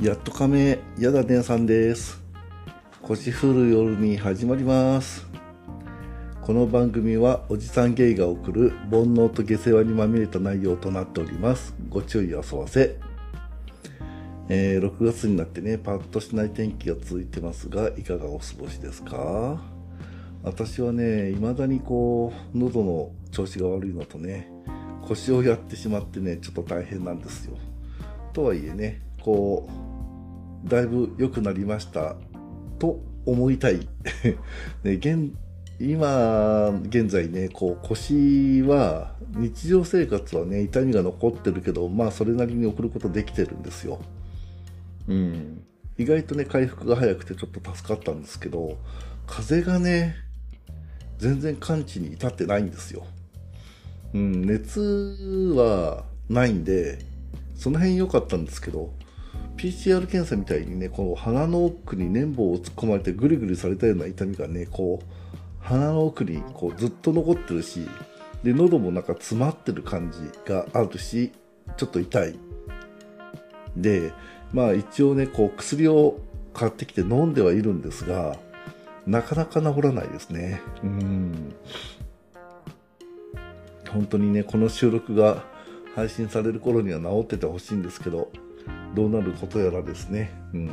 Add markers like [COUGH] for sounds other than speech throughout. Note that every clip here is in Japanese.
やっと仮名、やだねさんです。腰振る夜に始まります。この番組はおじさんゲイが送る煩悩と下世話にまみれた内容となっております。ご注意あそわせ。えー6月になってね、パッとしない天気が続いてますが、いかがお過ごしですか？私はね、未だにこう、喉の調子が悪いのとね、腰をやってしまってね、ちょっと大変なんですよ。とはいえね、こう、だいぶ良くなりましたと思いたい。[LAUGHS] ね、現今現在ねこう腰は日常生活はね痛みが残ってるけどまあそれなりに送ることできてるんですよ。うん、意外とね回復が早くてちょっと助かったんですけど風がね全然完治に至ってないんですよ。うん、熱はないんでその辺良かったんですけど PCR 検査みたいにねこの鼻の奥に綿棒を突っ込まれてぐりぐりされたような痛みがねこう鼻の奥にこうずっと残ってるしで喉もなんか詰まってる感じがあるしちょっと痛い。でまあ一応ねこう薬を買ってきて飲んではいるんですがなかなか治らないですね。うん。本当にねこの収録が配信される頃には治っててほしいんですけどどうなることやらですね。うん。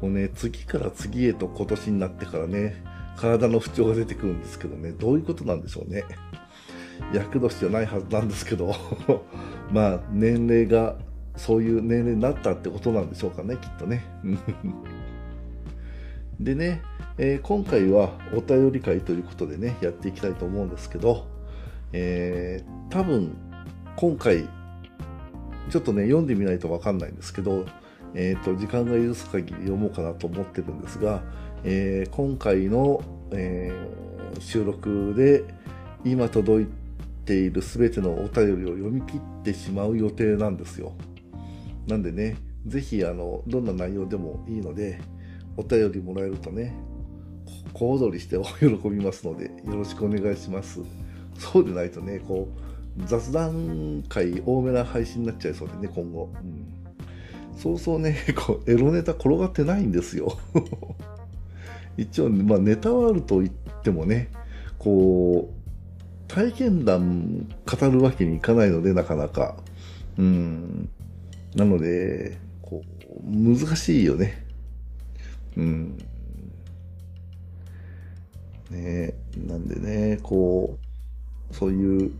もうね次から次へと今年になってからね体の不調が出てくるんですけどねどういうことなんでしょうね。厄年じゃないはずなんですけど。[LAUGHS] まあ年齢がそういう年齢になったってことなんでしょうかねきっとね。でね、えー今回はお便り会ということでねやっていきたいと思うんですけど、えー多分今回ちょっとね読んでみないと分かんないんですけど、えー、と時間が許す限り読もうかなと思ってるんですが、えー今回の、えー収録で今届いている全てのお便りを読み切ってしまう予定なんですよ。なんでねぜひあのどんな内容でもいいのでお便りもらえるとね小躍りしてお喜びますのでよろしくお願いします。そうでないとねこう雑談会多めな配信になっちゃいそうでね今後、うん、そうそうね [LAUGHS] こうエロネタ転がってないんですよ。[LAUGHS] 一応、まあ、ネタはあると言ってもねこう体験談語るわけにいかないのでなかなか。うん。なのでこう難しいよね。うん。ねなんでねこうそういう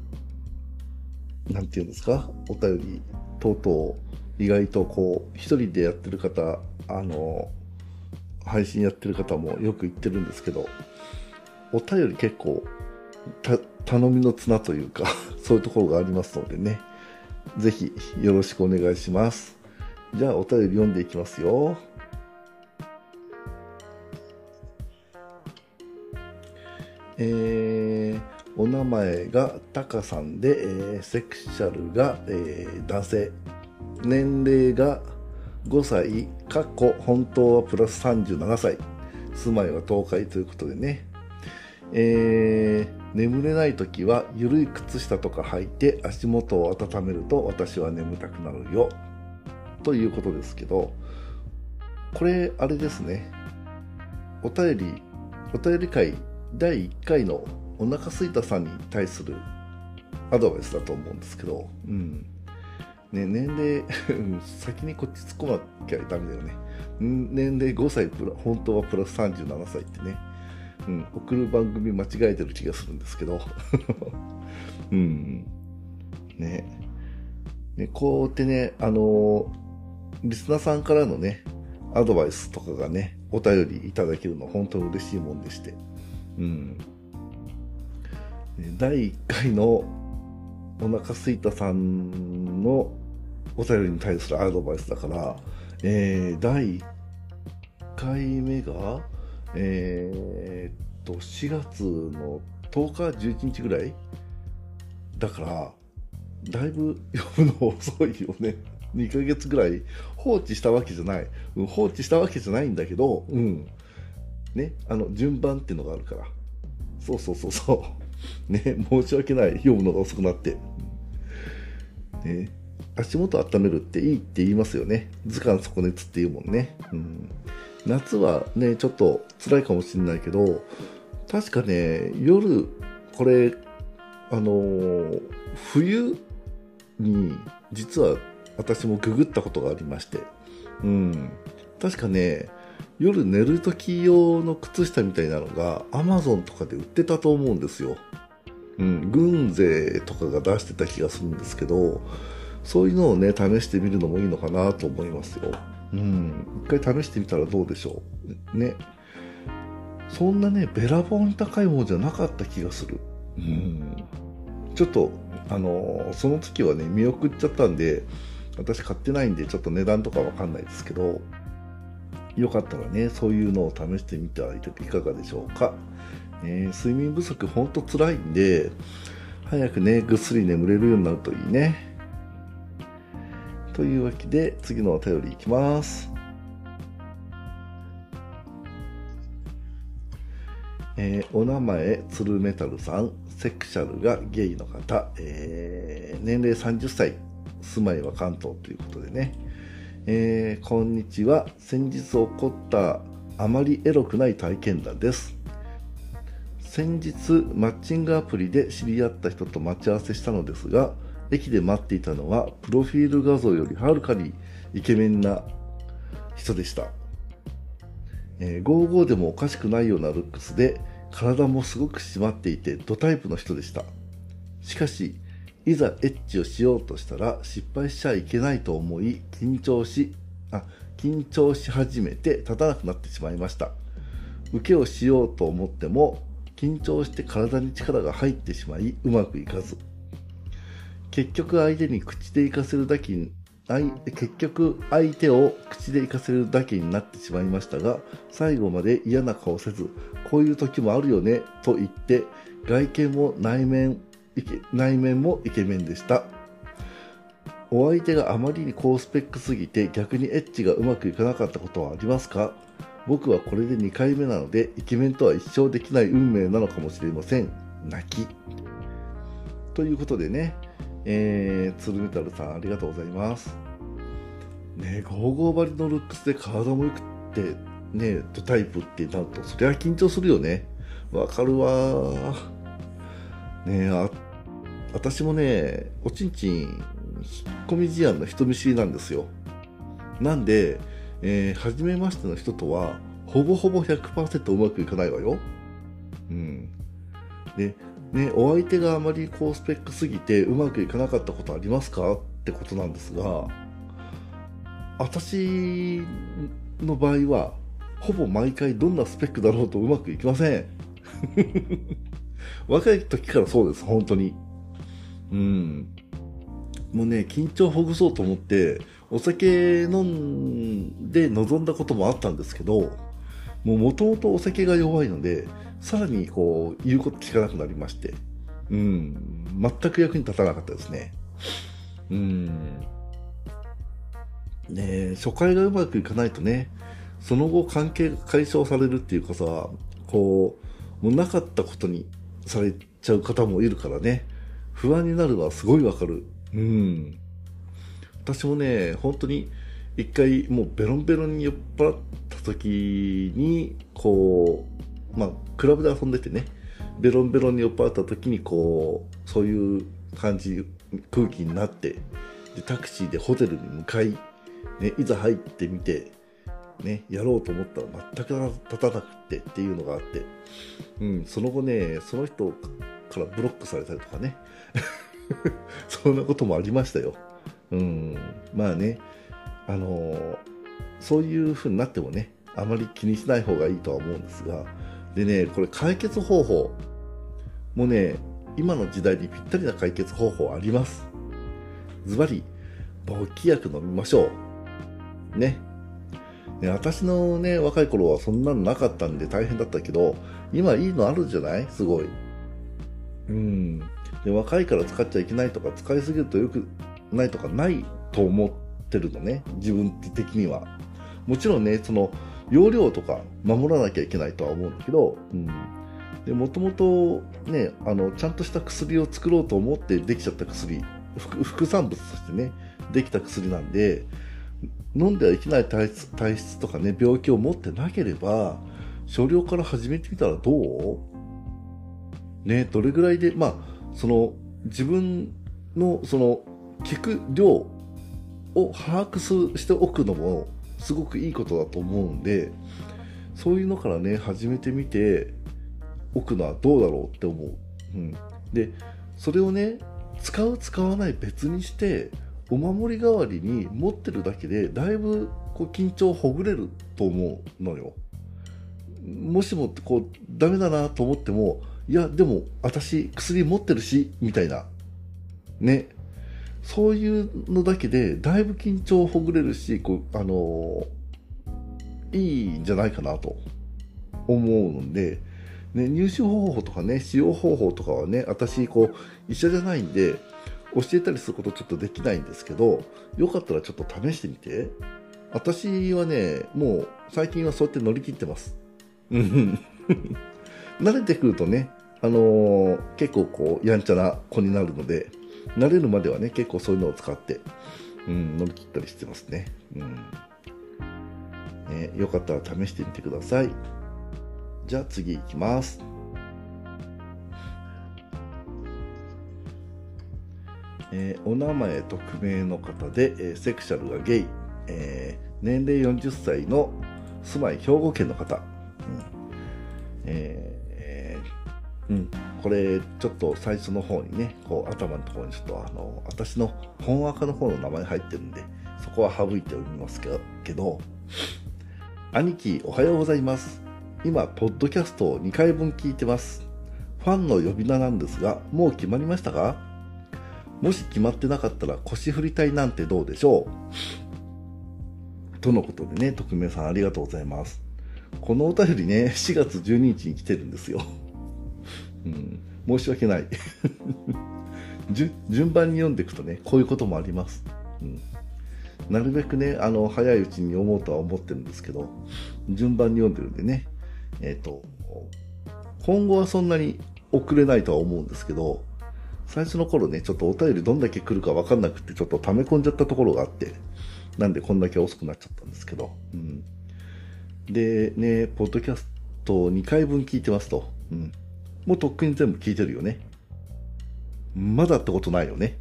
なんていうんですか？お便り等々意外とこう一人でやってる方あの配信やってる方もよく言ってるんですけどお便り結構頼みの綱というか [LAUGHS] そういうところがありますのでねぜひよろしくお願いします。じゃあお便り読んでいきますよ。えーお名前がタカさんで、えーセクシャルが、えー男性。年齢が5歳。かっこ本当はプラス37歳。住まいは東海ということでね。えー眠れない時はゆるい靴下とか履いて足元を温めると私は眠たくなるよ。ということですけどこれあれですね。お便りお便り会第1回のお腹すいたさんに対するアドバイスだと思うんですけど、うん。ね、年齢 [LAUGHS] 先にこっち突っ込まなきゃダメだよね。年齢5歳プラ本当はプラス37歳ってね、うん、送る番組間違えてる気がするんですけど。[LAUGHS] うん。ね。ねこうやってねあのリスナーさんからのねアドバイスとかがねお便りいただけるの本当に嬉しいもんでして。うん。第1回のお腹すいたさんのお便りに対するアドバイスだから、えー第1回目が、えーっと、4月の10日、11日ぐらい？だから、だいぶ読むの遅いよね。[LAUGHS] 2ヶ月ぐらい放置したわけじゃない。放置したわけじゃないんだけど、うん。ね、あの、順番っていうのがあるから。そうそうそうそう。ね、申し訳ない。読むのが遅くなって。ね、足元温めるっていいって言いますよね。図鑑底熱っていうもんね。うん。夏はね、ちょっと辛いかもしれないけど、確かね、夜、これ、あのー、冬に、実は私もググったことがありまして、うん。確かね、夜寝る時用の靴下みたいなのが Amazon とかで売ってたと思うんですよ。うん、軍勢とかが出してた気がするんですけど、そういうのをね、試してみるのもいいのかなと思いますよ。うん、一回試してみたらどうでしょう。ね。そんなね、べらぼん高いものじゃなかった気がする。うん。ちょっと、あの、その時はね、見送っちゃったんで、私買ってないんで、ちょっと値段とかわかんないですけど、よかったらね、そういうのを試してみてはいかがでしょうか。えー、睡眠不足ほんと辛いんで、早くね、ぐっすり眠れるようになるといいね。というわけで、次のお便りいきます。えー、お名前、ツルメタルさん、セクシャルがゲイの方、えー、年齢30歳、住まいは関東ということでね、えー、こんにちは。先日起こったあまりエロくない体験談です。先日、マッチングアプリで知り合った人と待ち合わせしたのですが、駅で待っていたのはプロフィール画像よりはるかにイケメンな人でした、えー、55でもおかしくないようなルックスで体もすごく締まっていてドタイプの人でしたしかしいざエッチをしようとしたら失敗しちゃいけないと思い緊張しあ緊張し始めて立たなくなってしまいました。受けをしようと思っても緊張して体に力が入ってしまいうまくいかず。結局相手に口で行かせるだけに結局相手を口で行かせるだけになってしまいましたが最後まで嫌な顔せずこういう時もあるよねと言って外見も内面内面もイケメンでした。お相手があまりに高スペックすぎて逆にエッチがうまくいかなかったことはありますか？僕はこれで2回目なのでイケメンとは一生できない運命なのかもしれません。泣き。ということでねえー、ツルメタルさんありがとうございます。ねゴーゴー張りのルックスで体も良くって、ねドタイプってなると、そりゃ緊張するよね。わかるわねあっ、私もね、おちんちん、引っ込み思案の人見知りなんですよ。なんで、えー、初めましての人とは、ほぼほぼ100%うまくいかないわよ。うん。で、ね、お相手があまり高スペックすぎてうまくいかなかったことありますか？ってことなんですが、私の場合は、ほぼ毎回どんなスペックだろうとうまくいきません。[LAUGHS] 若い時からそうです、本当に。うん。もうね、緊張ほぐそうと思って、お酒飲んで臨んだこともあったんですけど、もう元々お酒が弱いので、さらにこう、言うこと聞かなくなりまして、うん、全く役に立たなかったですね。うん。ね初回がうまくいかないとね、その後関係が解消されるっていうかさ、こう、もうなかったことにされちゃう方もいるからね、不安になるのはすごいわかる。うん。私もね、本当に一回もうベロンベロンに酔っ払った時に、こう、まあ、クラブで遊んでてね、ベロンベロンに酔っ払った時に、こう、そういう感じ、空気になって、で、タクシーでホテルに向かい、ね、いざ入ってみて、ね、やろうと思ったら全く立たなくてっていうのがあって、うん、その後ね、その人からブロックされたりとかね、[LAUGHS] そんなこともありましたよ。うん、まあね、あの、そういう風になってもね、あまり気にしない方がいいとは思うんですが、でね、これ解決方法。もうね、今の時代にぴったりな解決方法あります。ズバリ、勃起薬飲みましょう。ね。ね私のね、若い頃はそんなのなかったんで大変だったけど、今いいのあるじゃない？すごい。うん。で、若いから使っちゃいけないとか、使いすぎるとよくないとかないと思ってるのね。自分的には。もちろんね、その、容量とか守らなきゃいけないとは思うんだけど、うん。で、もともとね、あの、ちゃんとした薬を作ろうと思ってできちゃった薬副産物としてね、できた薬なんで、飲んではいけない体質体質とかね、病気を持ってなければ、少量から始めてみたらどう？ね、どれぐらいで、まあ、その、自分の、その、効く量を把握しておくのも、すごくいいことだと思うんで、そういうのからね、始めてみておくのはどうだろうって思う。うん。で、それをね、使う使わない別にして、お守り代わりに持ってるだけでだいぶこう緊張ほぐれると思うのよ。もしもこうダメだなと思ってもいやでも私薬持ってるしみたいな。ね。そういうのだけでだいぶ緊張ほぐれるしこうあのー、いいんじゃないかなと。思うので、ね、入手方法とかね使用方法とかはね私こう医者じゃないんで教えたりすることちょっとできないんですけど、よかったらちょっと試してみて。私はね、もう最近はそうやって乗り切ってます。うん慣れてくるとね、あのー、結構こう、やんちゃな子になるので、慣れるまではね、結構そういうのを使って、うん、乗り切ったりしてますね。うん。ね、よかったら試してみてください。じゃあ次行きます。えー、お名前匿名の方で、えー、セクシャルがゲイ、えー、年齢40歳の住まい兵庫県の方、うんえーうん、これちょっと最初の方にねこう頭のところにちょっとあの私の本赤の方の名前入ってるんでそこは省いておりますけど兄貴おはようございます。今ポッドキャストを2回分聞いてます。ファンの呼び名なんですがもう決まりましたか？もし決まってなかったら腰振りたいなんてどうでしょう？とのことでね、匿名さんありがとうございます。このお便りね、4月12日に来てるんですよ。うん、申し訳ない [LAUGHS] 順番に読んでいくとね、こういうこともあります。うん、なるべくね、あの、早いうちに読もうとは思ってるんですけど、順番に読んでるんでね、えっ、ー、と、今後はそんなに遅れないとは思うんですけど、最初の頃ね、ちょっとお便りどんだけ来るか分かんなくて、ちょっと溜め込んじゃったところがあって、なんでこんだけ遅くなっちゃったんですけど。うん、で、ね、ポッドキャスト2回分聞いてますと。うん、もうとっくに全部聞いてるよね。まだってことないよね。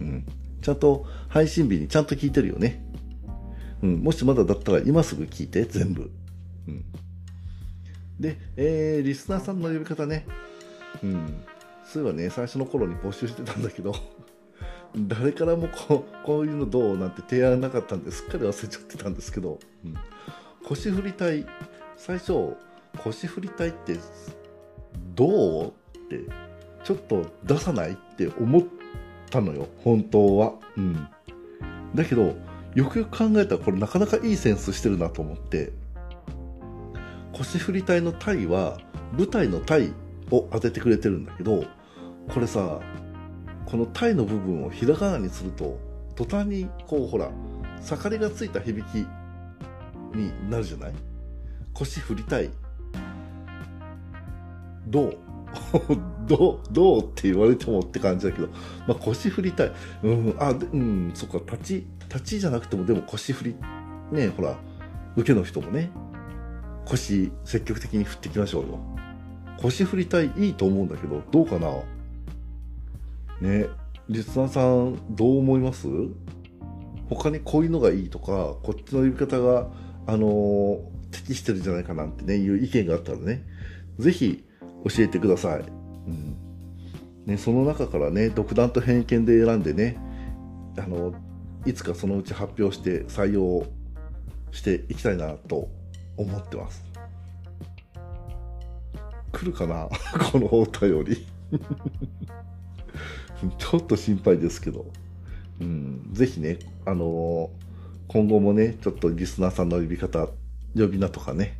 うん。ちゃんと配信日にちゃんと聞いてるよね。うん。もしまだだったら今すぐ聞いて、全部。うん。で、えー、リスナーさんの呼び方ね。うん。そういえばね、最初の頃に募集してたんだけど、[LAUGHS] 誰からもこうこういうのどうなんて提案なかったんですっかり忘れちゃってたんですけど、うん、腰振りたい最初腰振りたいってどうってちょっと出さないって思ったのよ本当は、うん、だけどよくよく考えたらこれなかなかいいセンスしてるなと思って。腰振り隊の隊は舞台の隊を当ててくれてるんだけどこれさこのタイの部分をひらがなにすると途端にこうほら盛りがついた響きになるじゃない？腰振りたいどう？[LAUGHS] どう？どうって言われてもって感じだけど、まあ、腰振りたい。うん、あ、うん、そっか、立ち、立ちじゃなくても、でも腰振り、ね、ほら、受けの人もね、腰積極的に振っていきましょうよ。腰振りたい、いいと思うんだけど、どうかな？ね、リスナーさん、どう思います？他にこういうのがいいとか、こっちの呼び方が、あのー、適してるんじゃないかなんてね、いう意見があったらね、ぜひ教えてください。うんね、その中からね、独断と偏見で選んでね、あの、いつかそのうち発表して採用していきたいなと思ってます。来るかな？[LAUGHS] このお便り [LAUGHS] ちょっと心配ですけど。うん、ぜひね、あのー、今後もね、ちょっとリスナーさんの呼び方、呼び名とかね、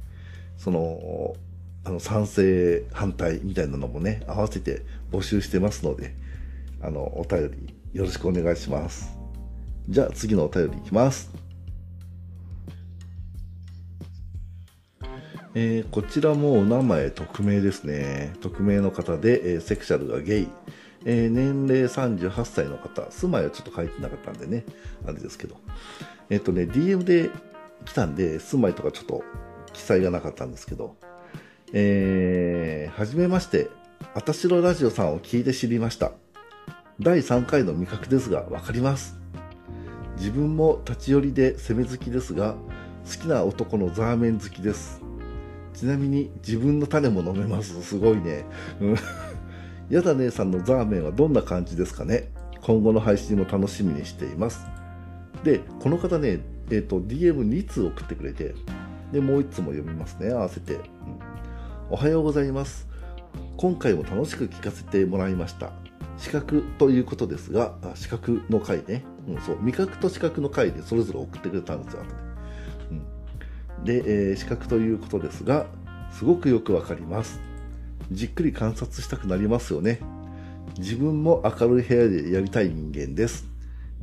その、あの、賛成、反対みたいなのもね、合わせて募集してますので、あの、お便りよろしくお願いします。じゃあ次のお便りいきます。えー、こちらもお名前匿名ですね。匿名の方で、えー、セクシャルがゲイ、えー、年齢38歳の方、住まいはちょっと書いてなかったんでね、あれですけど、えっ、とね、DM で来たんで、住まいとかちょっと記載がなかったんですけど、えー、はじめまして、あたしろラジオさんを聞いて知りました。第3回の味覚ですが、わかります。自分も立ち寄りで攻め好きですが、好きな男のザーメン好きです。ちなみに自分の種も飲めます。すごいね。[LAUGHS] やだ姉さんのザーメンはどんな感じですかね今後の配信も楽しみにしています。で、この方ね、えっ、ー、と、DM2 通送ってくれて、で、もう1通も読みますね、合わせて。うん、おはようございます。今回も楽しく聞かせてもらいました。視覚ということですが、視覚の回ね。うん、そう、味覚と視覚の回でそれぞれ送ってくれたんですよ、うん、で、えー、視覚ということですが、すごくよくわかります。じっくり観察したくなりますよね。自分も明るい部屋でやりたい人間です。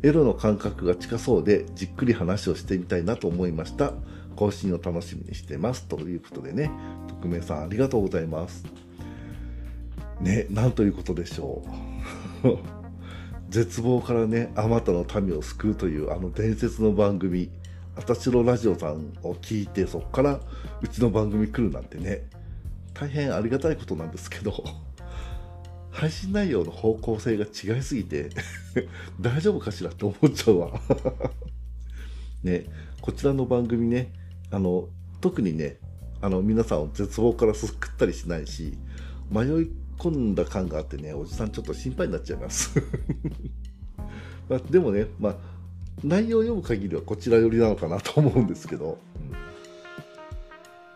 エロの感覚が近そうで、じっくり話をしてみたいなと思いました。更新を楽しみにしてます。ということでね、匿名さんありがとうございます。ね、なんということでしょう。[LAUGHS] 絶望からね、あまたの民を救うというあの伝説の番組、あたしろラジオさんを聞いて、そこからうちの番組来るなんてね、大変ありがたいことなんですけど、[LAUGHS] 配信内容の方向性が違いすぎて [LAUGHS] 大丈夫かしらって思っちゃうわね、こちらの番組ね、あの、特にね、あの、皆さんを絶望から救ったりしないし、迷い込んだ感があってね、おじさんちょっと心配になっちゃいます [LAUGHS] まあ、でもね、まあ、内容を読む限りはこちら寄りなのかなと思うんですけど、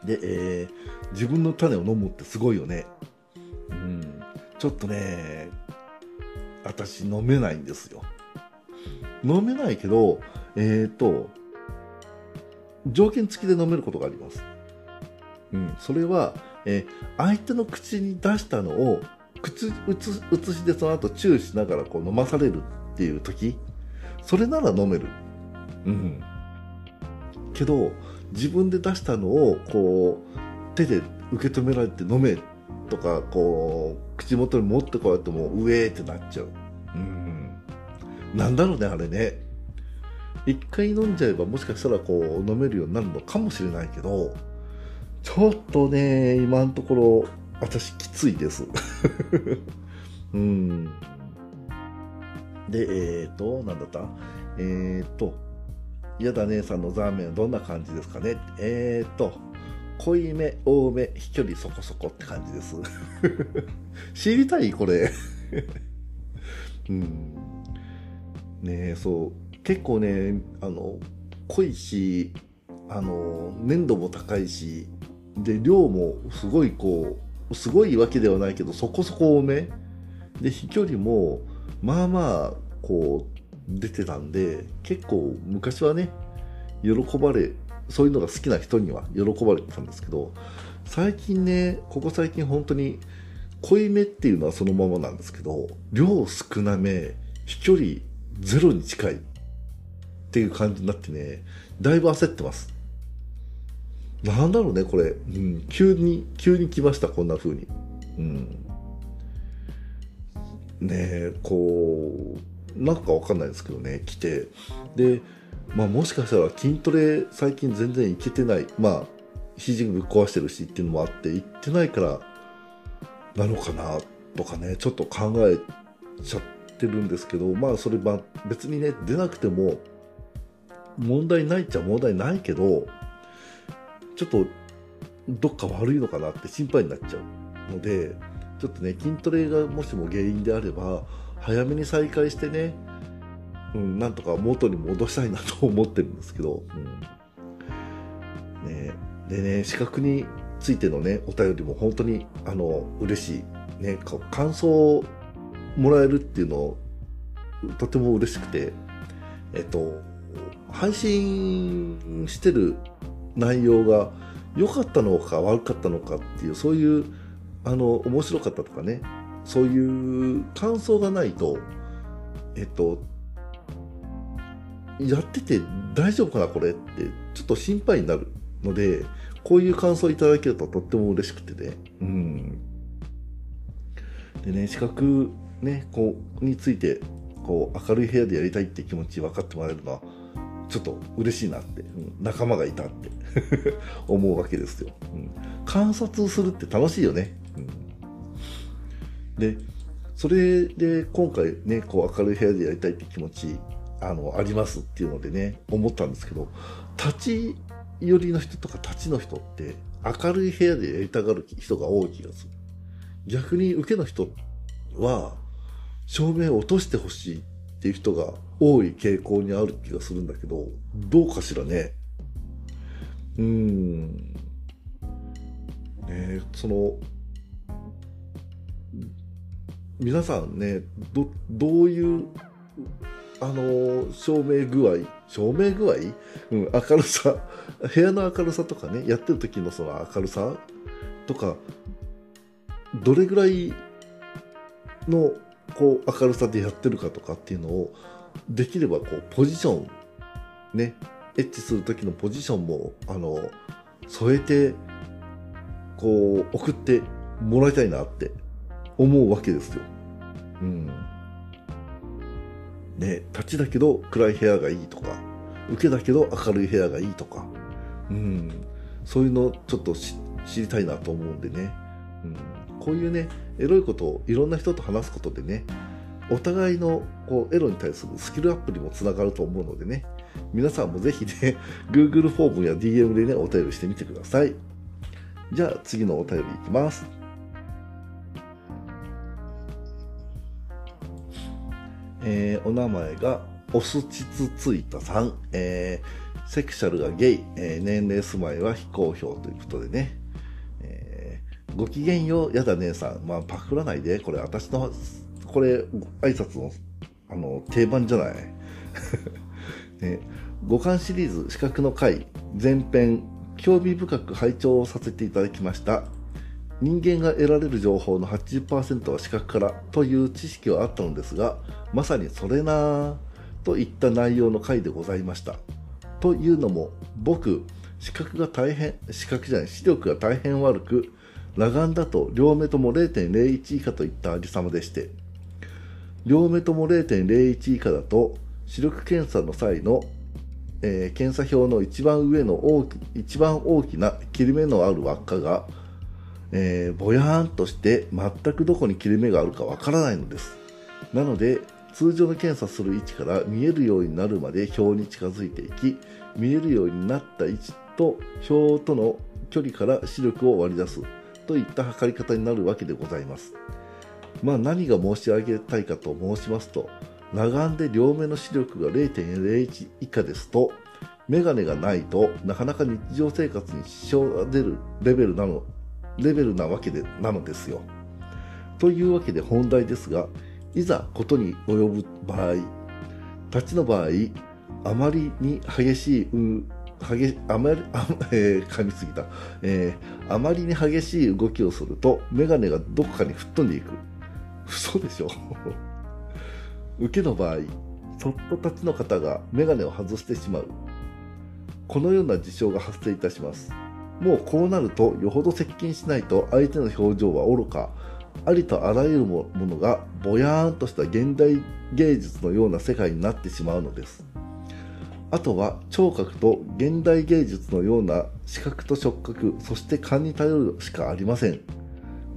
うん、で、えー、自分の種を飲むってすごいよね。うん、ちょっとね、私飲めないんですよ。飲めないけど、えっ、ー、と、条件付きで飲めることがあります。うん、それは、え、相手の口に出したのを口移しでその後チューしながらこう飲まされるっていう時それなら飲める。うん。けど、自分で出したのをこう手で受け止められて飲めとかこう口元に持ってこうやってもう上ってなっちゃう。うん。なんだろうね、あれね。一回飲んじゃえばもしかしたらこう飲めるようになるのかもしれないけど、ちょっとね、今のところ私きついです。[LAUGHS] うん。で、えっ、ー、と、なんだった？えっ、ー、と、嫌だ姉さんのザーメンはどんな感じですかね？えっ、ー、と、濃いめ、多め、飛距離そこそこって感じです。[LAUGHS] 知りたい？これ。[LAUGHS] うん。ねえ、そう。結構ね、あの、濃いし、あの、粘度も高いし、で、量もすごいこう、すごいわけではないけど、そこそこ多め。で、飛距離も、まあまあ、こう、出てたんで、結構昔はね、喜ばれ、そういうのが好きな人には喜ばれてたんですけど、最近ね、ここ最近本当に濃いめっていうのはそのままなんですけど、量少なめ、飛距離ゼロに近い。っていう感じになってね、だいぶ焦ってます。なんだろうね、これ。うん、急に、急に来ました、こんな風に。うん。ねえ、こう、なんかわかんないですけどね、来て。で、まあもしかしたら筋トレ最近全然行けてない。まあ、肘ぶっ壊してるしっていうのもあって、行ってないからなのかなとかね、ちょっと考えちゃってるんですけど、まあそれ、まあ別にね、出なくても、問題ないっちゃ問題ないけど、ちょっとどっか悪いのかなって心配になっちゃうので、ちょっとね、筋トレがもしも原因であれば、早めに再開してね、うん、なんとか元に戻したいなと思ってるんですけど、うん、ね、でね、資格についてのね、お便りも本当に、あの、嬉しい。ね、感想をもらえるっていうのをとても嬉しくて、えっと、配信してる内容が良かったのか悪かったのかっていうそういうあの面白かったとかね。そういう感想がないとえっとやってて大丈夫かなこれってちょっと心配になるのでこういう感想いただけるととっても嬉しくてね。うん。でね資格ね、こう、について、こう、明るい部屋でやりたいって気持ち分かってもらえるのは、ちょっと嬉しいなって、うん、仲間がいたって [LAUGHS] 思うわけですよ、うん。観察するって楽しいよね。うん、で、それで今回ね、こう明るい部屋でやりたいって気持ち、あの、ありますっていうのでね、思ったんですけど、立ち寄りの人とか立ちの人って明るい部屋でやりたがる人が多い気がする。逆に受けの人は照明を落としてほしいっていう人が多い傾向にある気がするんだけど、どうかしらね。うーん。ねその、皆さんね、ど、どういうあの照明具合照明具合、うん、明るさ [LAUGHS] 部屋の明るさとかねやってる時のその明るさとかどれぐらいのこう明るさでやってるかとかっていうのをできればこうポジションねエッチする時のポジションもあの添えてこう送ってもらいたいなって思うわけですよ。うん。ね、立ちだけど暗い部屋がいいとか、受けだけど明るい部屋がいいとか、うん、そういうのちょっと知りたいなと思うんでね、うん、こういうね、エロいことをいろんな人と話すことでね、お互いのこうエロに対するスキルアップにもつながると思うのでね、皆さんもぜひね、[LAUGHS] Google フォームや DM でね、お便りしてみてください。じゃあ次のお便りいきます。えー、お名前がオスチツツイタさん、えー、セクシャルがゲイ、えー、年齢住まいは非公表ということでね、ごきげんよう、やだ姉さん、まあ、パクらないで、これ私の、これ、挨拶の、あの、定番じゃない。[LAUGHS] ね、五感シリーズ、資格の回、前編、興味深く拝聴させていただきました。人間が得られる情報の80%は視覚からという知識はあったのですが、まさにそれなぁといった内容の回でございました。というのも、僕、視覚が大変、視覚じゃない、視力が大変悪く、裸眼だと両目とも0.01以下といったありさまでして、両目とも0.01以下だと視力検査の際の、えー、検査表の一番上の大き一番大きな切り目のある輪っかがえー、ぼやーんとして全くどこに切れ目があるかわからないのです。なので通常の検査する位置から見えるようになるまで表に近づいていき見えるようになった位置と表との距離から視力を割り出す。といった測り方になるわけでございますまあ何が申し上げたいかと申しますと裸眼で両目の視力が0.01以下ですとメガネがないとなかなか日常生活に支障が出るレベルなのレベルなわけでなのですよ。というわけで本題ですが、いざことに及ぶ場合、立ちの場合、あまりに激しい、う激あまり、えー、噛みすぎた、えー、あまりに激しい動きをすると、メガネがどこかに吹っ飛んでいく。嘘でしょ [LAUGHS] 受けの場合、そっと立ちの方がメガネを外してしまう。このような事象が発生いたします。もうこうなるとよほど接近しないと相手の表情は愚かありとあらゆるものがぼやーんとした現代芸術のような世界になってしまうのですあとは聴覚と現代芸術のような視覚と触覚そして勘に頼るしかありません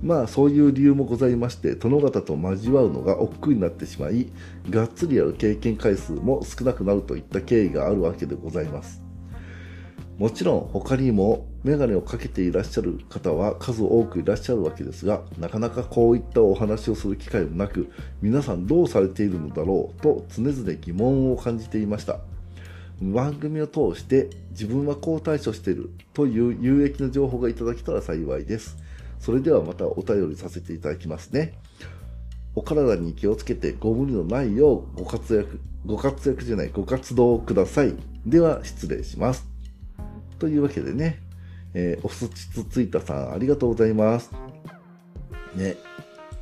まあそういう理由もございまして殿方と交わるのが億劫になってしまいがっつりやる経験回数も少なくなるといった経緯があるわけでございますもちろん他にもメガネをかけていらっしゃる方は数多くいらっしゃるわけですが、なかなかこういったお話をする機会もなく、皆さんどうされているのだろうと常々疑問を感じていました。番組を通して自分はこう対処してるという有益な情報がいただけたら幸いです。それではまたお便りさせていただきますね。お体に気をつけてご無理のないようご活躍、ご活躍じゃない、ご活動ください。では失礼します。というわけでね、えー、おすちつついたさん、ありがとうございます。ね、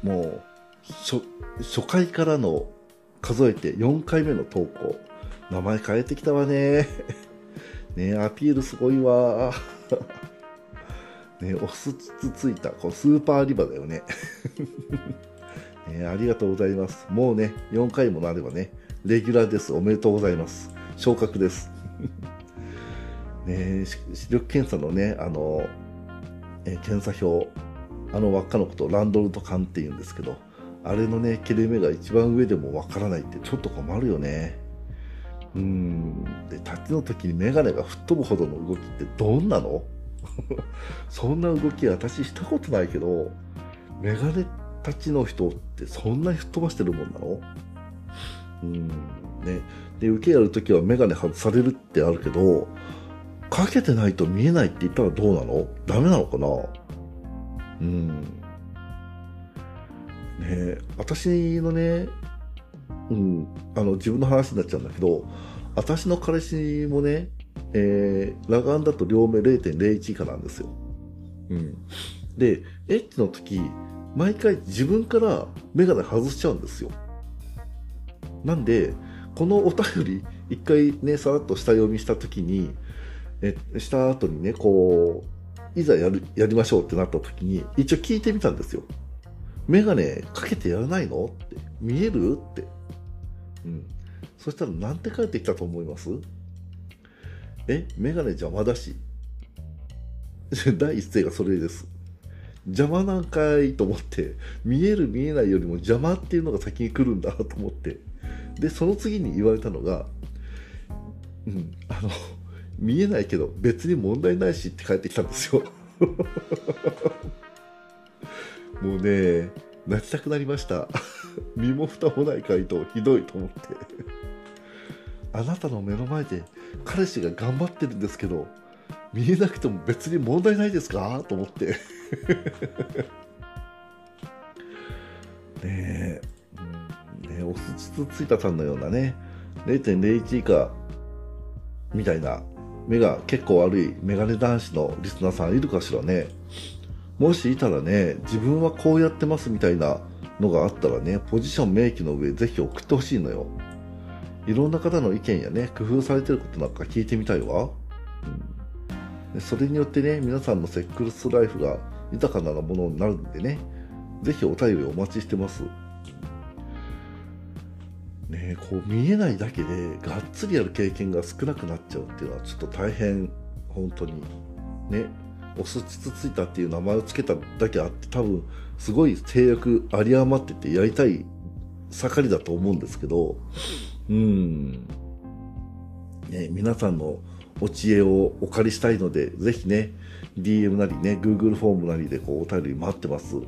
もう、初、初回からの数えて4回目の投稿。名前変えてきたわね。[LAUGHS] ねアピールすごいわ。[LAUGHS] ねおすつついた。このスーパーリバだよね。[LAUGHS] え、ありがとうございます。もうね、4回もなればね、レギュラーです。おめでとうございます。昇格です。ね視力検査のね、あの、え、検査表、あの輪っかのことをランドルト缶って言うんですけど、あれのね、切れ目が一番上でもわからないってちょっと困るよね。うん。で、立ちの時にメガネが吹っ飛ぶほどの動きってどんなの？[LAUGHS] そんな動き私したことないけど、メガネたちの人ってそんなに吹っ飛ばしてるもんなの？うん。ね。で、受けやるときはメガネ外されるってあるけど、かけてないと見えないって言ったらどうなの？ダメなのかな？うん。ね私のね、うん、あの、自分の話になっちゃうんだけど、私の彼氏もね、えー、裸眼だと両目0.01以下なんですよ。うん。で、エッチの時、毎回自分からメガネ外しちゃうんですよ。なんで、このお便り、一回ね、さらっと下読みした時に、え、した後にね、こう、いざやる、やりましょうってなった時に、一応聞いてみたんですよ。メガネかけてやらないの？って。見える？って。うん。そしたらなんて返ってきたと思います？えメガネ邪魔だし。[LAUGHS] 第一声がそれです。邪魔なんかいと思って、見える見えないよりも邪魔っていうのが先に来るんだと思って。で、その次に言われたのが、うん、あの、見えないけど別に問題ないしって帰ってきたんですよ。[LAUGHS] もうね、泣きたくなりました。[LAUGHS] 身も蓋もない回答、ひどいと思って。[LAUGHS] あなたの目の前で彼氏が頑張ってるんですけど見えなくても別に問題ないですか？と思って。[LAUGHS] ねえ、ねおすつついたさんのようなね。0.01以下。みたいな。目が結構悪いメガネ男子のリスナーさんいるかしらね。もしいたらね自分はこうやってますみたいなのがあったらねポジション明記の上ぜひ送ってほしいのよいろんな方の意見やね、工夫されてることなんか聞いてみたいわ。うん、それによってね、皆さんのセックスライフが豊かなものになるんでね、ぜひお便りお待ちしてます。ねこう見えないだけでがっつりやる経験が少なくなっちゃうっていうのはちょっと大変、本当に。ね、おすつついたっていう名前を付けただけあって多分すごい制約有り余っててやりたい盛りだと思うんですけど、うん。ね、皆さんのお知恵をお借りしたいので、ぜひね、DM なりね、Google フォームなりでこうお便り待ってます。よ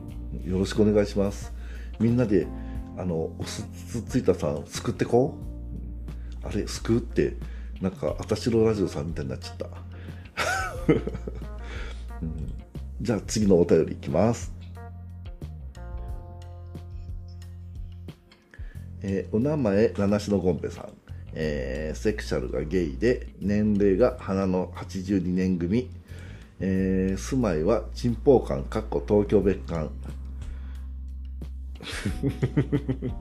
ろしくお願いします。みんなで、あの、おすつついたさん、救ってこうあれ、救って、なんか、あたしろラジオさんみたいになっちゃった。じゃあ次のお便りいきます。えー、お名前七種のゴンペさん、えー、セクシャルがゲイで年齢が花の82年組、えー、住まいは珍宝館かっこ東京別館。[LAUGHS]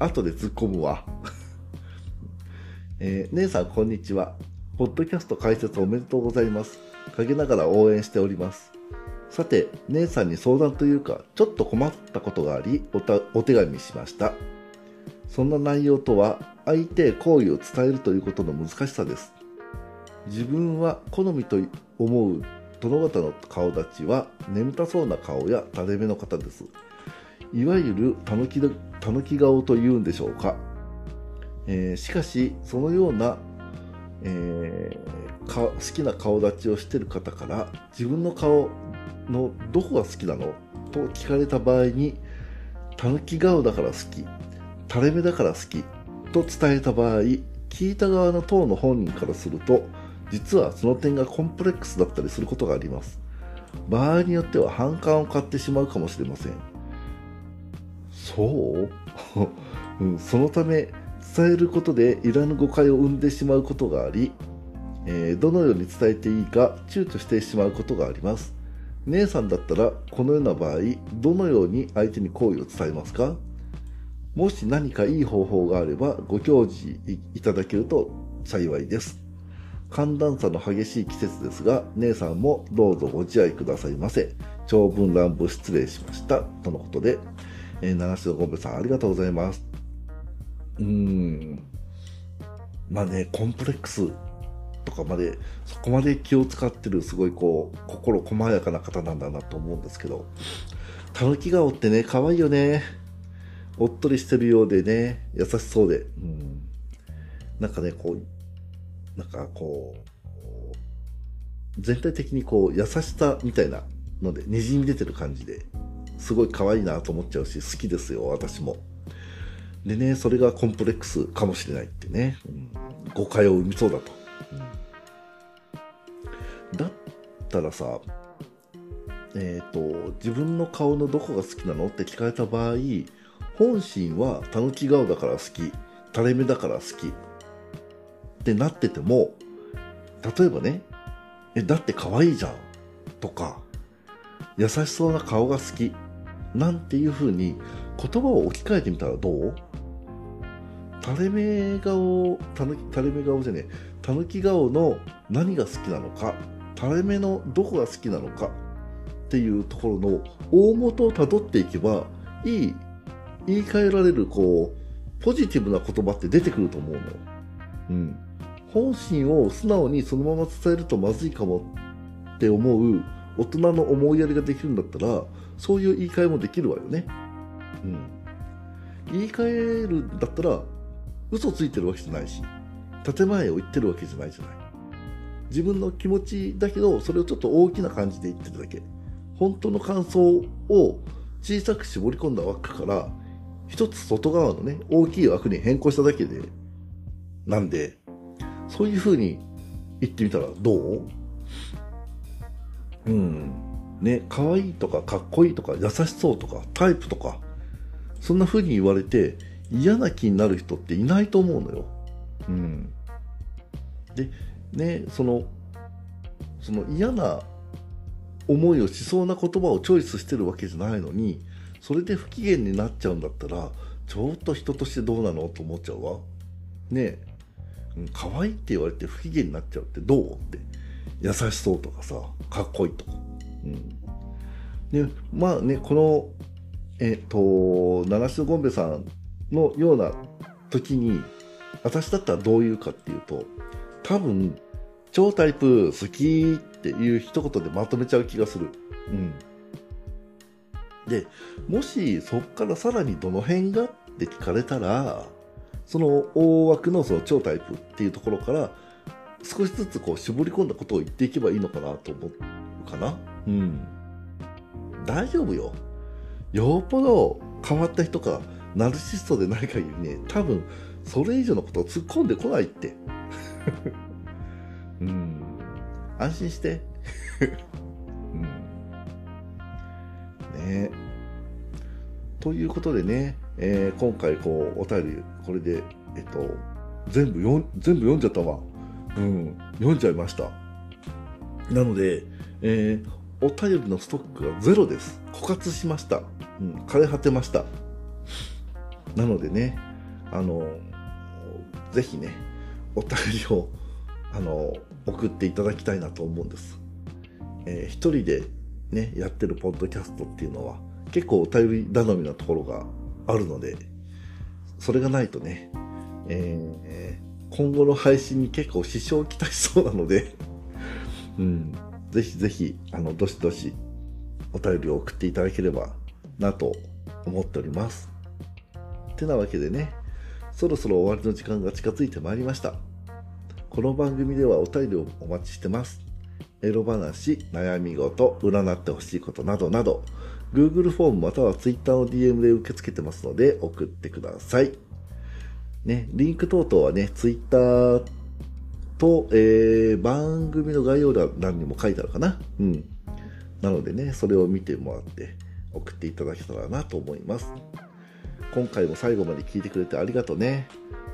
後で突っ込むわ。えー、姉さんこんにちは。ポッドキャスト開設おめでとうございます。陰ながら応援しております。さて姉さんに相談というかちょっと困ったことがありお手紙しました。そんな内容とは相手へ好意を伝えるということの難しさです。自分は好みと思う殿方の顔立ちは眠たそうな顔や垂れ目の方です。いわゆるたぬき顔というんでしょうか、えー、しかしそのような、えー、好きな顔立ちをしている方から自分の顔のどこが好きなの？と聞かれた場合にたぬき顔だから好き垂れ目だから好きと伝えた場合聞いた側の党の本人からすると実はその点がコンプレックスだったりすることがあります。場合によっては反感を買ってしまうかもしれません。そう、[LAUGHS] うん、そのため伝えることでいらぬ誤解を生んでしまうことがあり、えー、どのように伝えていいか躊躇してしまうことがあります。姉さんだったらこのような場合どのように相手に好意を伝えますか？もし何かいい方法があればご教示いただけると幸いです。寒暖差の激しい季節ですが、姉さんもどうぞご自愛くださいませ。長文乱舞失礼しました。とのことで、えー、七種のゴンベさん、ありがとうございます。うーん。まあね、コンプレックスとかまで、そこまで気を使ってる、すごいこう、心細やかな方なんだなと思うんですけど、たぬき顔ってね、可愛いよね。おっとりしてるようでね、優しそうで。うん。なんかね、こう、なんかこう、全体的にこう、優しさみたいなので、にじみ出てる感じで、すごい可愛いなと思っちゃうし、好きですよ、私も。でね、それがコンプレックスかもしれないってね、うん、誤解を生みそうだと。だったらさ、えっ、ー、と、自分の顔のどこが好きなのって聞かれた場合、本心はたぬき顔だから好き、垂れ目だから好きってなってても、例えばね、え、だって可愛いじゃんとか、優しそうな顔が好きなんていう風に言葉を置き換えてみたらどう？垂れ目顔、たぬ垂れ目顔じゃねえ、たぬき顔の何が好きなのか、垂れ目のどこが好きなのかっていうところの大元をたどっていけば、いい、言い換えられる、こう、ポジティブな言葉って出てくると思うの。うん。本心を素直にそのまま伝えるとまずいかもって思う大人の思いやりができるんだったら、そういう言い換えもできるわよね。うん。言い換えるんだったら、嘘ついてるわけじゃないし、建前を言ってるわけじゃないじゃない。自分の気持ちだけど、それをちょっと大きな感じで言ってるだけ。本当の感想を小さく絞り込んだ枠から、一つ外側のね、大きい枠に変更しただけで、なんで、そういう風に言ってみたらどう？うん。ね、可愛いとかかっこいいとか優しそうとかタイプとか、そんな風に言われて嫌な気になる人っていないと思うのよ。うん。で、ね、その、その嫌な思いをしそうな言葉をチョイスしてるわけじゃないのに、それで不機嫌になっちゃうんだったら、ちょっと人としてどうなのと思っちゃうわ。ねえ。可愛いって言われて不機嫌になっちゃうってどう？って優しそうとかさかっこいいとか、うん、でまあねこのえっ、と七種ゴンベさんのような時に私だったらどう言うかっていうと多分超タイプ好きっていう一言でまとめちゃう気がするうんでもしそっからさらにどの辺がって聞かれたらその大枠のその超タイプっていうところから少しずつこう絞り込んだことを言っていけばいいのかなと思うかな。うん。大丈夫よ。よっぽど変わった人か、ナルシストでない限りね、多分それ以上のことを突っ込んでこないって。うん。安心して。うん。ねということでね、えー、今回こうお便りこれで、えっと、全部よ全部読んじゃったわ。うん、読んじゃいました。なので、えー、お便りのストックがゼロです。枯渇しました。うん、枯れ果てました。なのでね、あの、ぜひね、お便りを、あの、送っていただきたいなと思うんです。えー、一人でね、やってるポッドキャストっていうのは、結構お便り頼みなところがあるので、それがないとね、えー、今後の配信に結構支障をきたしそうなので [LAUGHS] うん、ぜひぜひ、あの、どしどしお便りを送っていただければなと思っております。てなわけでね、そろそろ終わりの時間が近づいてまいりました。この番組ではお便りをお待ちしてます。エロ話、悩み事、占ってほしいことなどなど、Google フォームまたは Twitter の DM で受け付けてますので送ってください。ね、リンク等々はね、Twitter と、えー、番組の概要欄にも書いてあるかな。うん。なのでね、それを見てもらって送っていただけたらなと思います。今回も最後まで聞いてくれてありがとうね。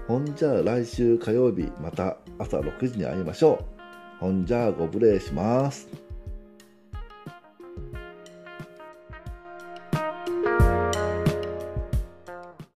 ほんじゃあ来週火曜日また朝6時に会いましょう。ほんじゃあご無礼します。